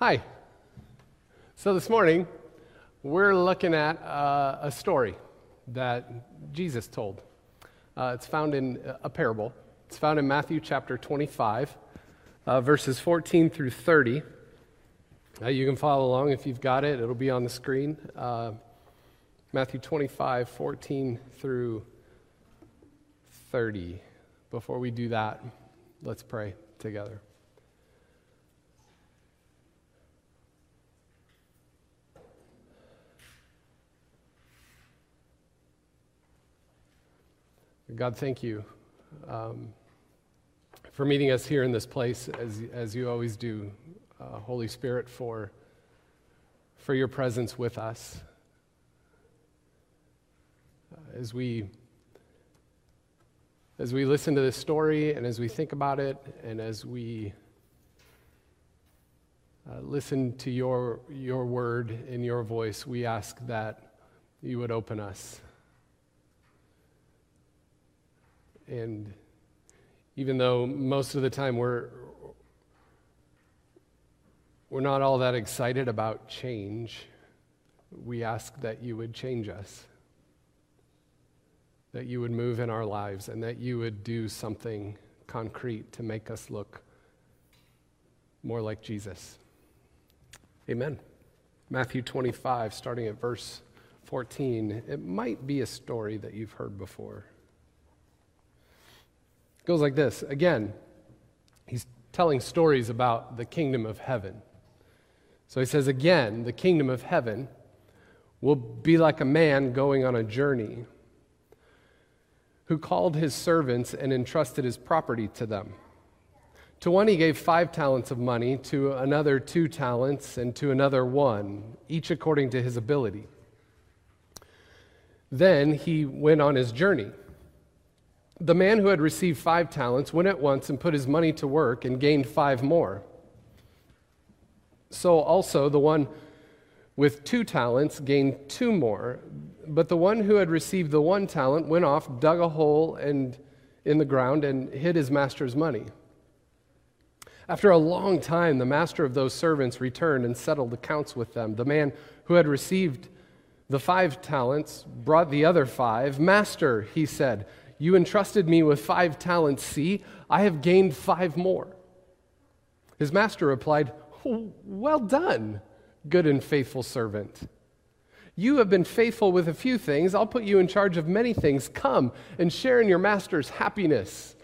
Hi. So this morning, we're looking at uh, a story that Jesus told. Uh, it's found in a parable. It's found in Matthew chapter 25, uh, verses 14 through 30. Uh, you can follow along if you've got it, it'll be on the screen. Uh, Matthew 25, 14 through 30. Before we do that, let's pray together. God, thank you um, for meeting us here in this place, as, as you always do, uh, Holy Spirit, for, for your presence with us. Uh, as, we, as we listen to this story and as we think about it, and as we uh, listen to your, your word in your voice, we ask that you would open us And even though most of the time we're, we're not all that excited about change, we ask that you would change us, that you would move in our lives, and that you would do something concrete to make us look more like Jesus. Amen. Matthew 25, starting at verse 14. It might be a story that you've heard before goes like this. Again, he's telling stories about the kingdom of heaven. So he says, again, the kingdom of heaven will be like a man going on a journey who called his servants and entrusted his property to them. To one he gave five talents of money, to another two talents, and to another one, each according to his ability. Then he went on his journey. The man who had received five talents went at once and put his money to work and gained five more. So also the one with two talents gained two more. But the one who had received the one talent went off, dug a hole and, in the ground, and hid his master's money. After a long time, the master of those servants returned and settled accounts with them. The man who had received the five talents brought the other five. Master, he said, you entrusted me with five talents. See, I have gained five more. His master replied, Well done, good and faithful servant. You have been faithful with a few things. I'll put you in charge of many things. Come and share in your master's happiness.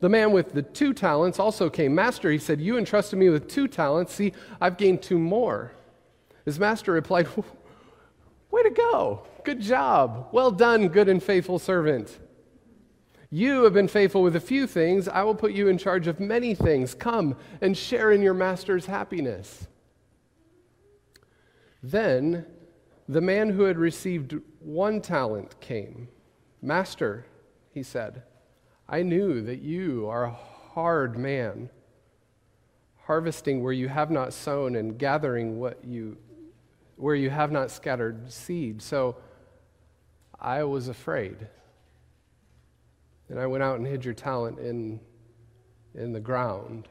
The man with the two talents also came. Master, he said, You entrusted me with two talents. See, I've gained two more. His master replied, Way to go. Good job. Well done, good and faithful servant. You have been faithful with a few things. I will put you in charge of many things. Come and share in your master's happiness. Then the man who had received one talent came. Master, he said, I knew that you are a hard man, harvesting where you have not sown and gathering what you where you have not scattered seed. So I was afraid. And I went out and hid your talent in, in the ground.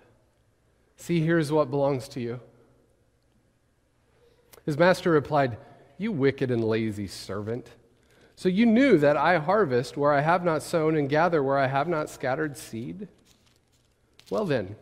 See, here's what belongs to you. His master replied, You wicked and lazy servant. So you knew that I harvest where I have not sown and gather where I have not scattered seed? Well, then,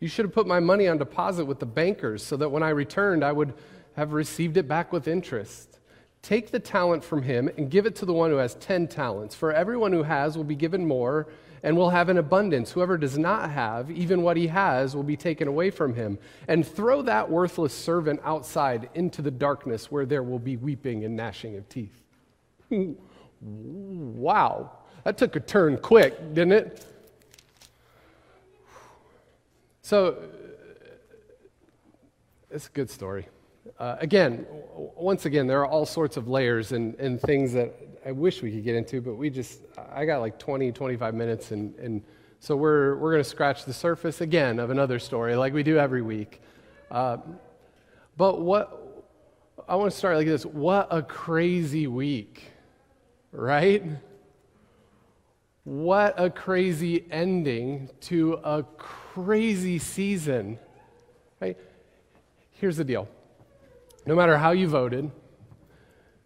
you should have put my money on deposit with the bankers so that when I returned, I would have received it back with interest. Take the talent from him and give it to the one who has 10 talents. For everyone who has will be given more and will have an abundance. Whoever does not have, even what he has, will be taken away from him. And throw that worthless servant outside into the darkness where there will be weeping and gnashing of teeth. wow, that took a turn quick, didn't it? So, uh, it's a good story. Uh, again, once again, there are all sorts of layers and, and things that I wish we could get into, but we just, I got like 20, 25 minutes, and, and so we're, we're going to scratch the surface again of another story like we do every week. Uh, but what, I want to start like this what a crazy week, right? What a crazy ending to a crazy season. Right? Here's the deal no matter how you voted,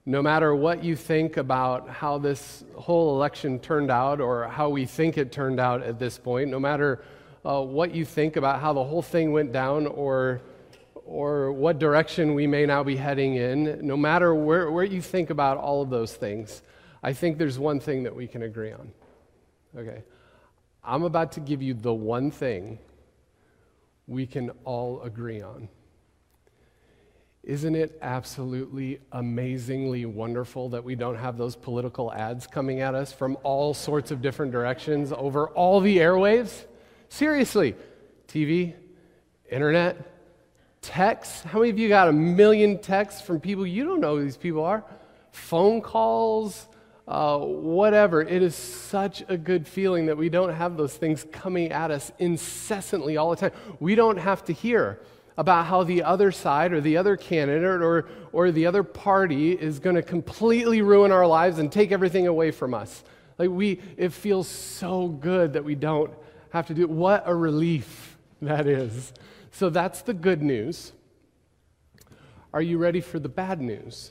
no matter what you think about how this whole election turned out or how we think it turned out at this point, no matter uh, what you think about how the whole thing went down or, or what direction we may now be heading in, no matter where, where you think about all of those things, I think there's one thing that we can agree on. Okay. I'm about to give you the one thing we can all agree on. Isn't it absolutely amazingly wonderful that we don't have those political ads coming at us from all sorts of different directions over all the airwaves? Seriously, TV, internet, texts. How many of you got a million texts from people you don't know who these people are? Phone calls, uh, whatever. It is such a good feeling that we don't have those things coming at us incessantly all the time. We don't have to hear about how the other side or the other candidate or, or the other party is going to completely ruin our lives and take everything away from us. Like we, it feels so good that we don't have to do it. What a relief that is. So that's the good news. Are you ready for the bad news?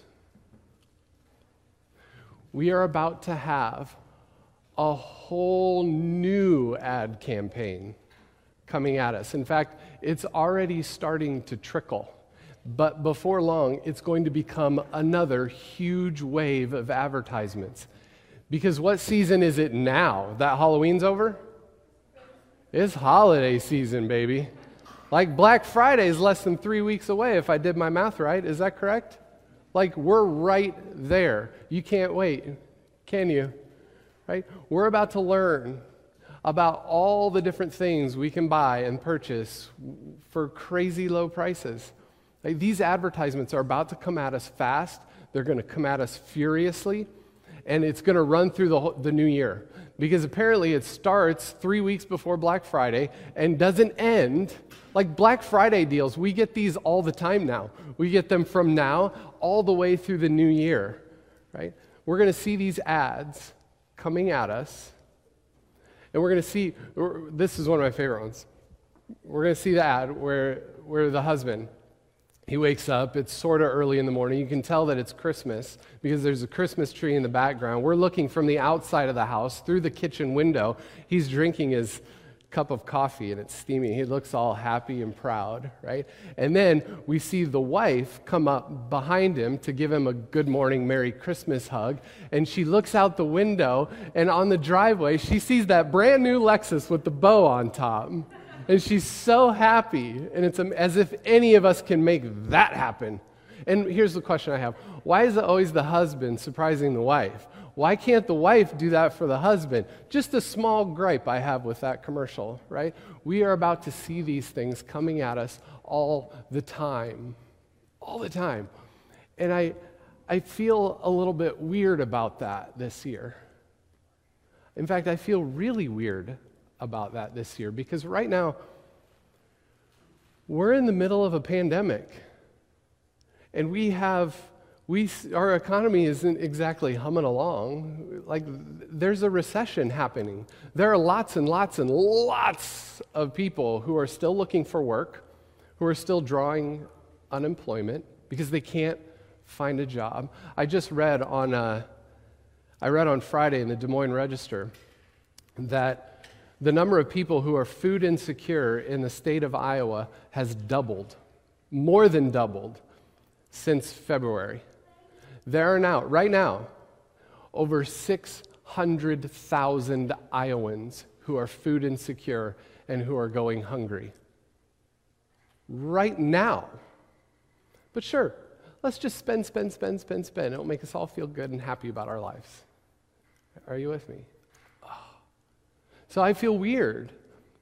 We are about to have a whole new ad campaign coming at us. In fact, it's already starting to trickle. But before long, it's going to become another huge wave of advertisements. Because what season is it now? That Halloween's over? It's holiday season, baby. Like Black Friday is less than three weeks away, if I did my math right. Is that correct? Like we're right there. You can't wait, can you? Right? We're about to learn about all the different things we can buy and purchase for crazy low prices. Like, these advertisements are about to come at us fast, they're going to come at us furiously, and it's going to run through the, whole, the new year. Because apparently it starts three weeks before Black Friday and doesn't end. Like Black Friday deals, we get these all the time now. We get them from now all the way through the new year, right? We're going to see these ads coming at us and we're going to see, this is one of my favorite ones. We're going to see that where, where the husband, he wakes up. It's sort of early in the morning. You can tell that it's Christmas because there's a Christmas tree in the background. We're looking from the outside of the house through the kitchen window. He's drinking his cup of coffee and it's steaming. He looks all happy and proud, right? And then we see the wife come up behind him to give him a good morning, Merry Christmas hug. And she looks out the window and on the driveway, she sees that brand new Lexus with the bow on top. And she's so happy. And it's as if any of us can make that happen. And here's the question I have Why is it always the husband surprising the wife? Why can't the wife do that for the husband? Just a small gripe I have with that commercial, right? We are about to see these things coming at us all the time. All the time. And I, I feel a little bit weird about that this year. In fact, I feel really weird about that this year because right now, we're in the middle of a pandemic. And we have we, our economy isn't exactly humming along. Like, there's a recession happening. There are lots and lots and lots of people who are still looking for work, who are still drawing unemployment because they can't find a job. I just read on, uh, I read on Friday in the Des Moines Register that the number of people who are food insecure in the state of Iowa has doubled, more than doubled, since February. There are now, right now, over 600,000 Iowans who are food insecure and who are going hungry. Right now. But sure, let's just spend, spend, spend, spend, spend. It'll make us all feel good and happy about our lives. Are you with me? Oh. So I feel weird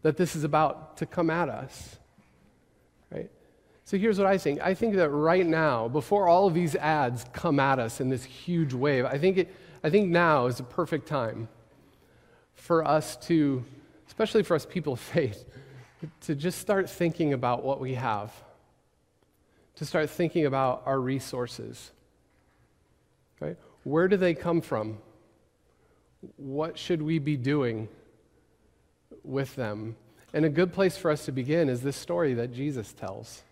that this is about to come at us. So here's what I think. I think that right now, before all of these ads come at us in this huge wave, I think, it, I think now is a perfect time for us to, especially for us people of faith, to just start thinking about what we have, to start thinking about our resources. Right? Where do they come from? What should we be doing with them? And a good place for us to begin is this story that Jesus tells.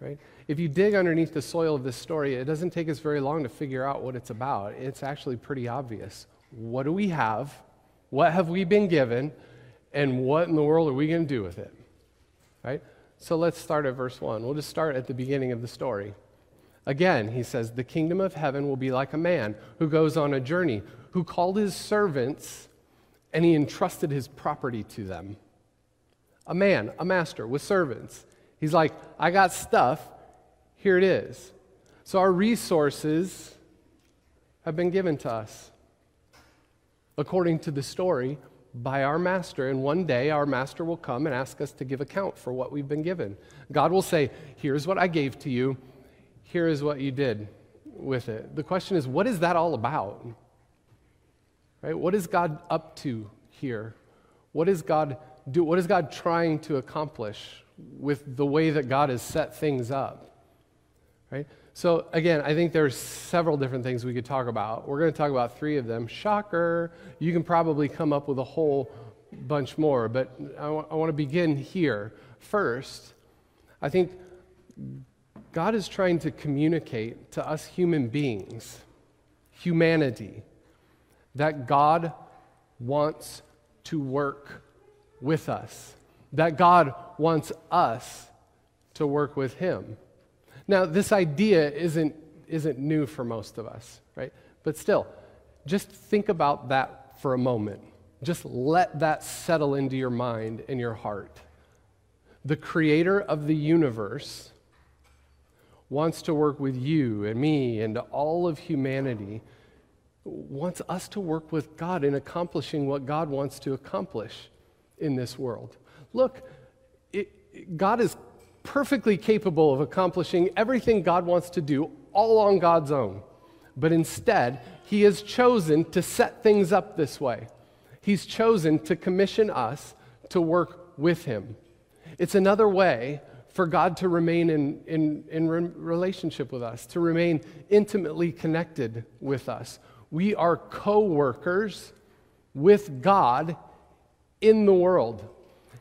Right? If you dig underneath the soil of this story, it doesn't take us very long to figure out what it's about. It's actually pretty obvious. What do we have? What have we been given? And what in the world are we going to do with it? Right? So let's start at verse 1. We'll just start at the beginning of the story. Again, he says, The kingdom of heaven will be like a man who goes on a journey, who called his servants and he entrusted his property to them. A man, a master with servants. He's like, I got stuff, here it is. So our resources have been given to us according to the story by our master. And one day our master will come and ask us to give account for what we've been given. God will say, Here's what I gave to you, here is what you did with it. The question is, what is that all about? Right? What is God up to here? What is God do? What is God trying to accomplish with the way that God has set things up? Right? So again, I think there's several different things we could talk about. We're going to talk about three of them. Shocker. You can probably come up with a whole bunch more, but I, w- I want to begin here. First, I think God is trying to communicate to us human beings, humanity, that God wants to work with us, that God wants us to work with Him. Now, this idea isn't, isn't new for most of us, right? But still, just think about that for a moment. Just let that settle into your mind and your heart. The creator of the universe wants to work with you and me and all of humanity, wants us to work with God in accomplishing what God wants to accomplish in this world. Look, it, God is perfectly capable of accomplishing everything God wants to do all on God's own. But instead, He has chosen to set things up this way. He's chosen to commission us to work with Him. It's another way for God to remain in, in, in relationship with us, to remain intimately connected with us. We are co workers with God in the world.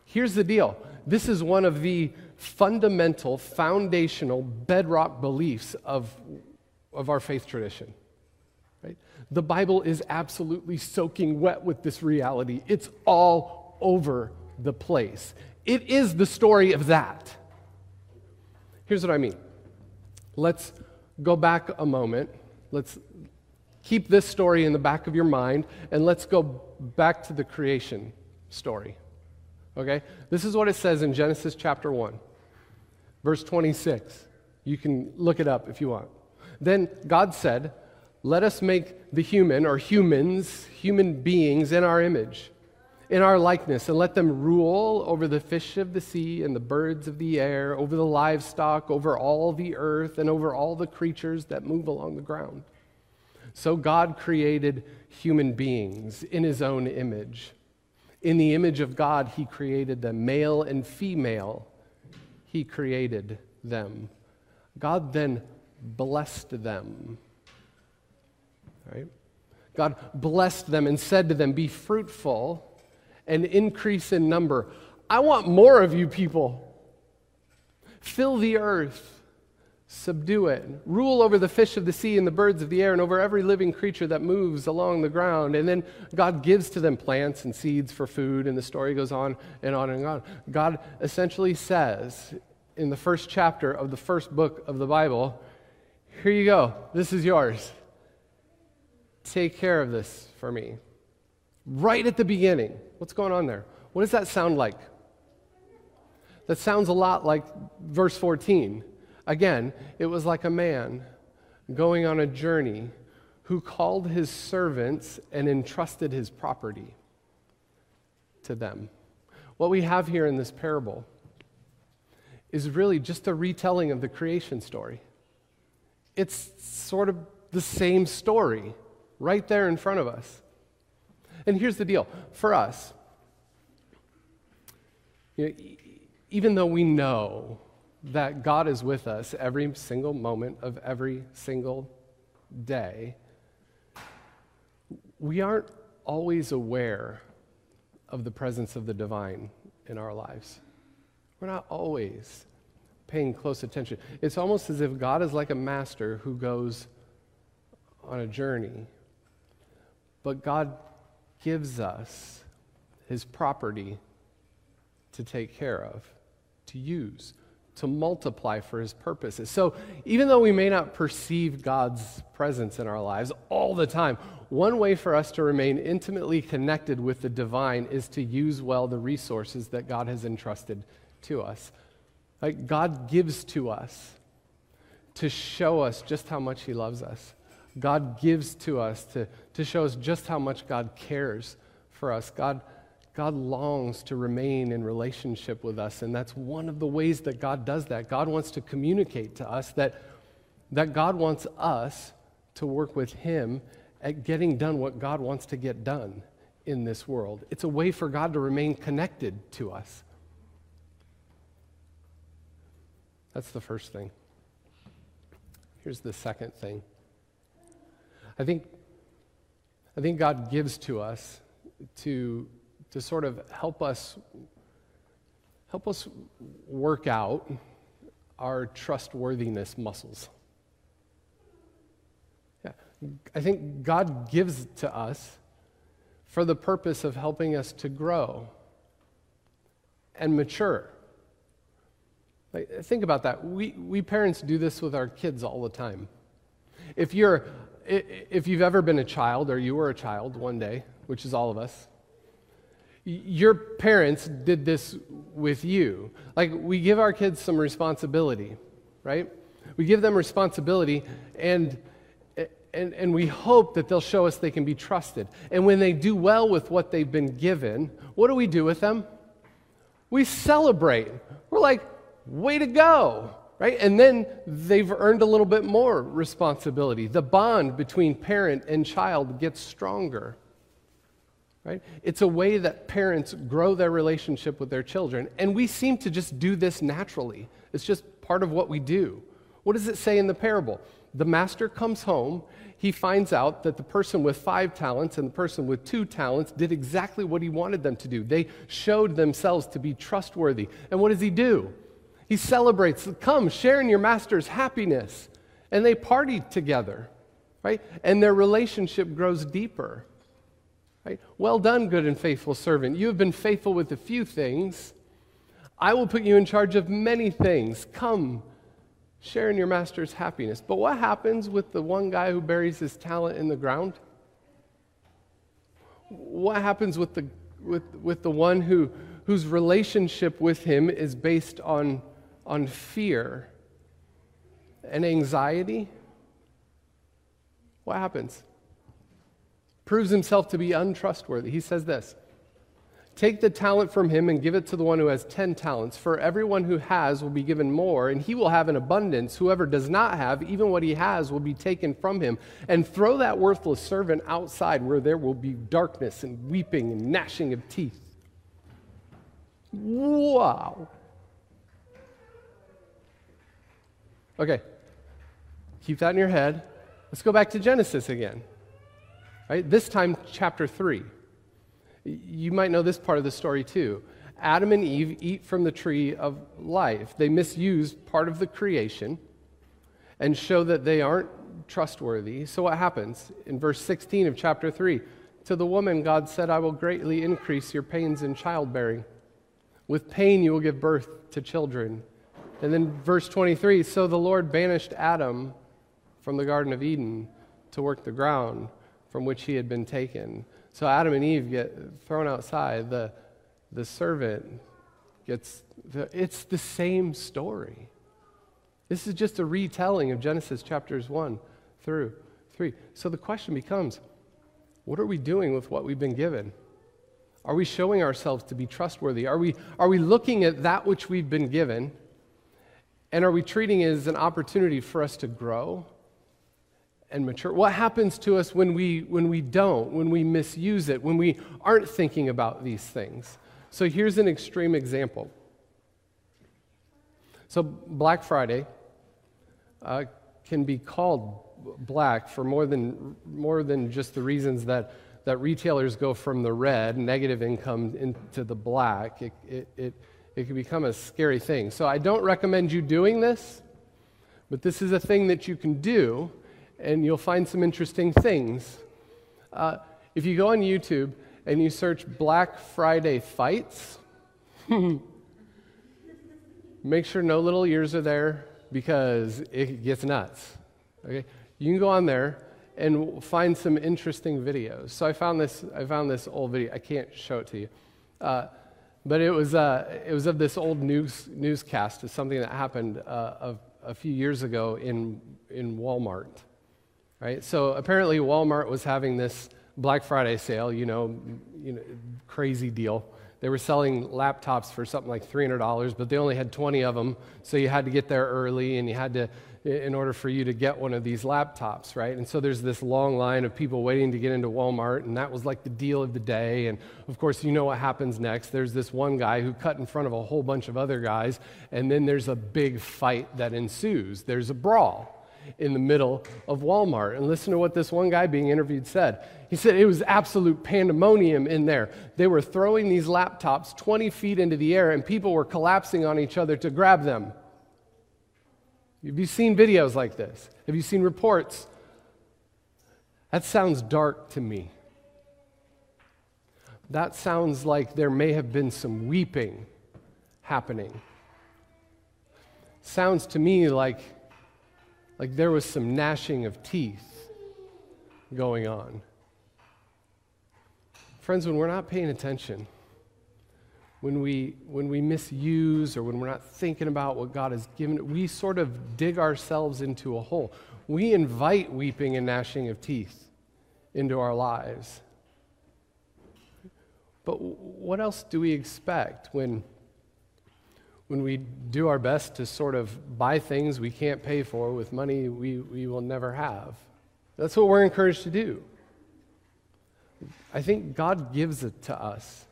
Here's the deal this is one of the fundamental, foundational, bedrock beliefs of, of our faith tradition. Right? The Bible is absolutely soaking wet with this reality. It's all over the place. It is the story of that. Here's what I mean. Let's go back a moment. Let's keep this story in the back of your mind, and let's go back to the creation story. Okay? This is what it says in Genesis chapter 1. Verse 26. You can look it up if you want. Then God said, Let us make the human, or humans, human beings, in our image, in our likeness, and let them rule over the fish of the sea and the birds of the air, over the livestock, over all the earth, and over all the creatures that move along the ground. So God created human beings in his own image. In the image of God, he created them, male and female he created them. God then blessed them. Right? God blessed them and said to them, Be fruitful and increase in number. I want more of you people. Fill the earth, subdue it, rule over the fish of the sea and the birds of the air, and over every living creature that moves along the ground. And then God gives to them plants and seeds for food, and the story goes on and on and on. God essentially says in the first chapter of the first book of the Bible here you go, this is yours. Take care of this for me. Right at the beginning. What's going on there? What does that sound like? That sounds a lot like verse 14. Again, it was like a man going on a journey who called his servants and entrusted his property to them. What we have here in this parable is really just a retelling of the creation story. It's sort of the same story right there in front of us. And here's the deal for us, you know, even though we know that God is with us every single moment of every single day, we aren't always aware of the presence of the divine in our lives. We're not always paying close attention. It's almost as if God is like a master who goes on a journey, but God gives us his property to take care of, to use, to multiply for his purposes. So even though we may not perceive God's presence in our lives all the time, one way for us to remain intimately connected with the divine is to use well the resources that God has entrusted to us. Like God gives to us to show us just how much He loves us. God gives to us to, to show us just how much God cares for us. God, God longs to remain in relationship with us, and that's one of the ways that God does that. God wants to communicate to us that, that God wants us to work with Him at getting done what God wants to get done in this world. It's a way for God to remain connected to us. That's the first thing. Here's the second thing. I think, I think God gives to us to, to sort of help us help us work out our trustworthiness muscles. Yeah. I think God gives to us for the purpose of helping us to grow and mature. Like, think about that. We, we parents do this with our kids all the time. If, you're, if you've ever been a child, or you were a child one day, which is all of us, your parents did this with you. Like, we give our kids some responsibility, right? We give them responsibility, and, and, and we hope that they'll show us they can be trusted. And when they do well with what they've been given, what do we do with them? We celebrate. We're like, way to go, right? And then they've earned a little bit more responsibility. The bond between parent and child gets stronger, right? It's a way that parents grow their relationship with their children. And we seem to just do this naturally, it's just part of what we do. What does it say in the parable? The master comes home. He finds out that the person with five talents and the person with two talents did exactly what he wanted them to do. They showed themselves to be trustworthy. And what does he do? He celebrates, come, share in your master's happiness. And they party together, right? And their relationship grows deeper. Right? Well done, good and faithful servant. You have been faithful with a few things. I will put you in charge of many things. Come, share in your master's happiness. But what happens with the one guy who buries his talent in the ground? What happens with the, with, with the one who, whose relationship with him is based on on fear and anxiety, what happens? Proves himself to be untrustworthy. He says this Take the talent from him and give it to the one who has ten talents. For everyone who has will be given more, and he will have an abundance. Whoever does not have, even what he has, will be taken from him. And throw that worthless servant outside where there will be darkness and weeping and gnashing of teeth. Wow. Okay, keep that in your head. Let's go back to Genesis again. Right? This time, chapter 3. You might know this part of the story too. Adam and Eve eat from the tree of life. They misuse part of the creation and show that they aren't trustworthy. So, what happens? In verse 16 of chapter 3 To the woman, God said, I will greatly increase your pains in childbearing. With pain, you will give birth to children. And then verse 23 So the Lord banished Adam from the Garden of Eden to work the ground from which he had been taken. So Adam and Eve get thrown outside. The, the servant gets, the, it's the same story. This is just a retelling of Genesis chapters 1 through 3. So the question becomes what are we doing with what we've been given? Are we showing ourselves to be trustworthy? Are we, are we looking at that which we've been given? And are we treating it as an opportunity for us to grow and mature? What happens to us when we, when we don't, when we misuse it, when we aren't thinking about these things? So here's an extreme example. So, Black Friday uh, can be called black for more than, more than just the reasons that, that retailers go from the red, negative income, into the black, it, it, it, it can become a scary thing. So I don't recommend you doing this, but this is a thing that you can do, and you'll find some interesting things. Uh, if you go on YouTube and you search Black Friday fights, make sure no little ears are there because it gets nuts. Okay? You can go on there and find some interesting videos. So I found this, I found this old video. I can't show it to you. Uh, but it was, uh, it was of this old news, newscast of something that happened uh, of, a few years ago in, in Walmart. Right? So apparently Walmart was having this Black Friday sale, you know, you know crazy deal. They were selling laptops for something like $300, but they only had 20 of them, so you had to get there early and you had to in order for you to get one of these laptops, right? And so there's this long line of people waiting to get into Walmart, and that was like the deal of the day. And of course, you know what happens next. There's this one guy who cut in front of a whole bunch of other guys, and then there's a big fight that ensues. There's a brawl in the middle of Walmart. And listen to what this one guy being interviewed said. He said it was absolute pandemonium in there. They were throwing these laptops 20 feet into the air, and people were collapsing on each other to grab them. Have you seen videos like this? Have you seen reports? That sounds dark to me. That sounds like there may have been some weeping happening. Sounds to me like, like there was some gnashing of teeth going on. Friends, when we're not paying attention, when we, when we misuse or when we're not thinking about what God has given, we sort of dig ourselves into a hole. We invite weeping and gnashing of teeth into our lives. But what else do we expect when, when we do our best to sort of buy things we can't pay for with money we, we will never have? That's what we're encouraged to do. I think God gives it to us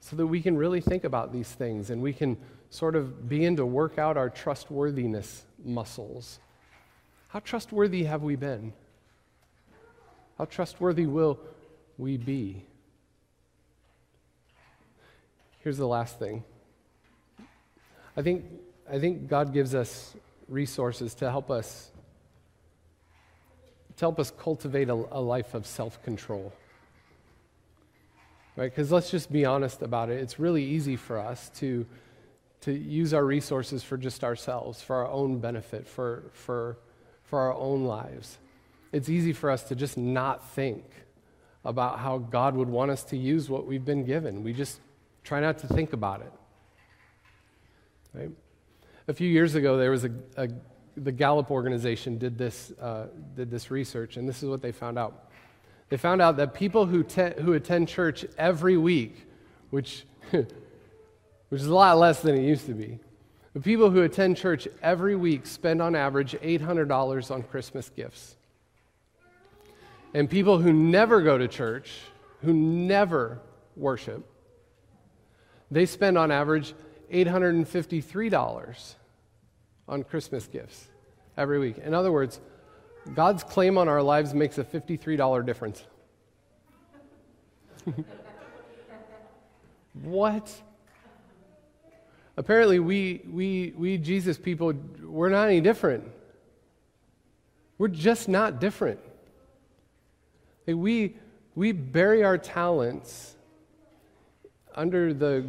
so that we can really think about these things and we can sort of begin to work out our trustworthiness muscles. How trustworthy have we been? How trustworthy will we be? Here's the last thing. I think, I think God gives us resources to help us to help us cultivate a, a life of self-control right? Because let's just be honest about it. It's really easy for us to, to use our resources for just ourselves, for our own benefit, for, for, for our own lives. It's easy for us to just not think about how God would want us to use what we've been given. We just try not to think about it. Right? A few years ago, there was a, a the Gallup organization did this, uh, did this research, and this is what they found out. They found out that people who, te- who attend church every week, which, which is a lot less than it used to be, the people who attend church every week spend on average $800 on Christmas gifts. And people who never go to church, who never worship, they spend on average $853 on Christmas gifts every week. In other words, God's claim on our lives makes a $53 difference. what? Apparently, we, we, we Jesus people, we're not any different. We're just not different. we, we bury our talents under the,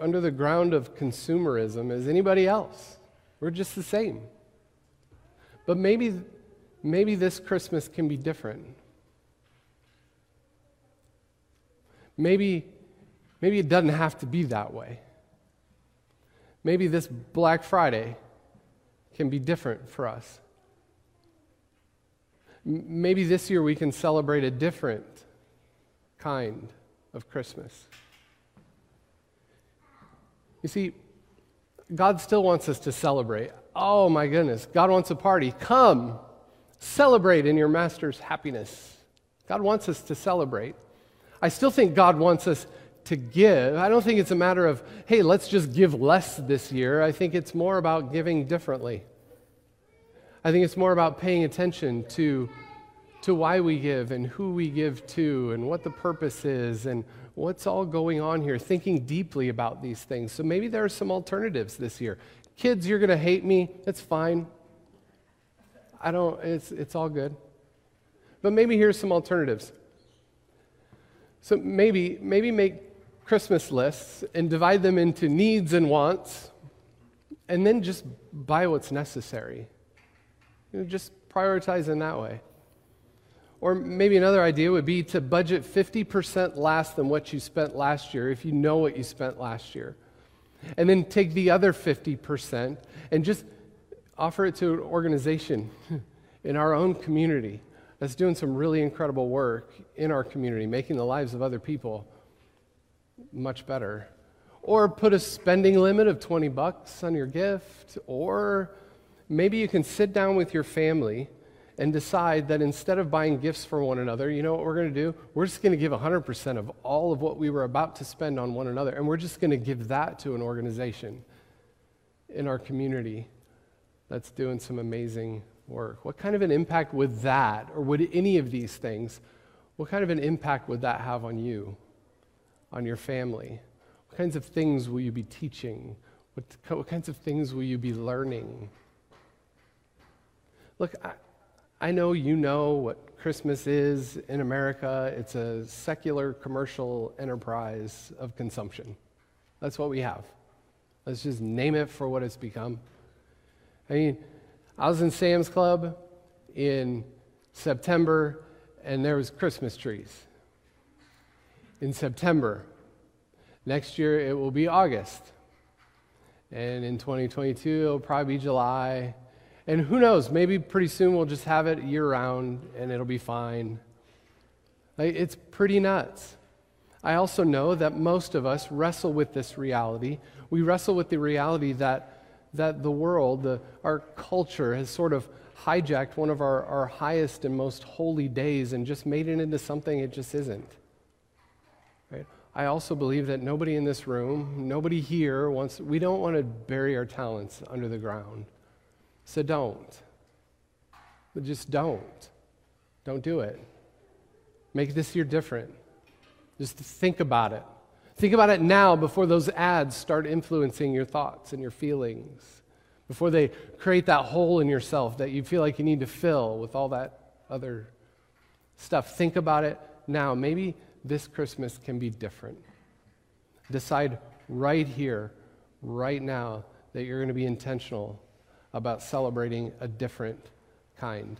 under the ground of consumerism as anybody else. We're just the same. But maybe maybe this Christmas can be different. Maybe, maybe it doesn't have to be that way. Maybe this Black Friday can be different for us. Maybe this year we can celebrate a different kind of Christmas. You see, God still wants us to celebrate. Oh my goodness, God wants a party. Come. Celebrate in your master's happiness. God wants us to celebrate. I still think God wants us to give. I don't think it's a matter of, hey, let's just give less this year. I think it's more about giving differently. I think it's more about paying attention to, to why we give and who we give to and what the purpose is and what's all going on here, thinking deeply about these things. So maybe there are some alternatives this year. Kids, you're going to hate me. That's fine. I don't, it's, it's all good. But maybe here's some alternatives. So maybe, maybe make Christmas lists and divide them into needs and wants, and then just buy what's necessary. You know, just prioritize in that way. Or maybe another idea would be to budget 50% less than what you spent last year if you know what you spent last year. And then take the other 50% and just offer it to an organization in our own community that's doing some really incredible work in our community, making the lives of other people much better. Or put a spending limit of 20 bucks on your gift. Or maybe you can sit down with your family and decide that instead of buying gifts for one another, you know what we're going to do? We're just going to give 100% of all of what we were about to spend on one another, and we're just going to give that to an organization in our community that's doing some amazing work. What kind of an impact would that, or would any of these things, what kind of an impact would that have on you, on your family? What kinds of things will you be teaching? What, what kinds of things will you be learning? Look, I, I know you know what Christmas is in America. It's a secular commercial enterprise of consumption. That's what we have. Let's just name it for what it's become. I mean, I was in Sam's Club in September, and there was Christmas trees. In September. Next year, it will be August. And in 2022, it'll probably be July. And who knows, maybe pretty soon we'll just have it year round and it'll be fine. Like, it's pretty nuts. I also know that most of us wrestle with this reality. We wrestle with the reality that, that the world, the, our culture, has sort of hijacked one of our, our highest and most holy days and just made it into something it just isn't. Right? I also believe that nobody in this room, nobody here wants, we don't want to bury our talents under the ground. So don't. But just don't. Don't do it. Make this year different. Just think about it. Think about it now before those ads start influencing your thoughts and your feelings, before they create that hole in yourself that you feel like you need to fill with all that other stuff. Think about it now. Maybe this Christmas can be different. Decide right here, right now, that you're going to be intentional about celebrating a different kind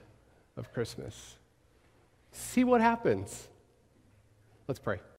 of Christmas. See what happens. Let's pray.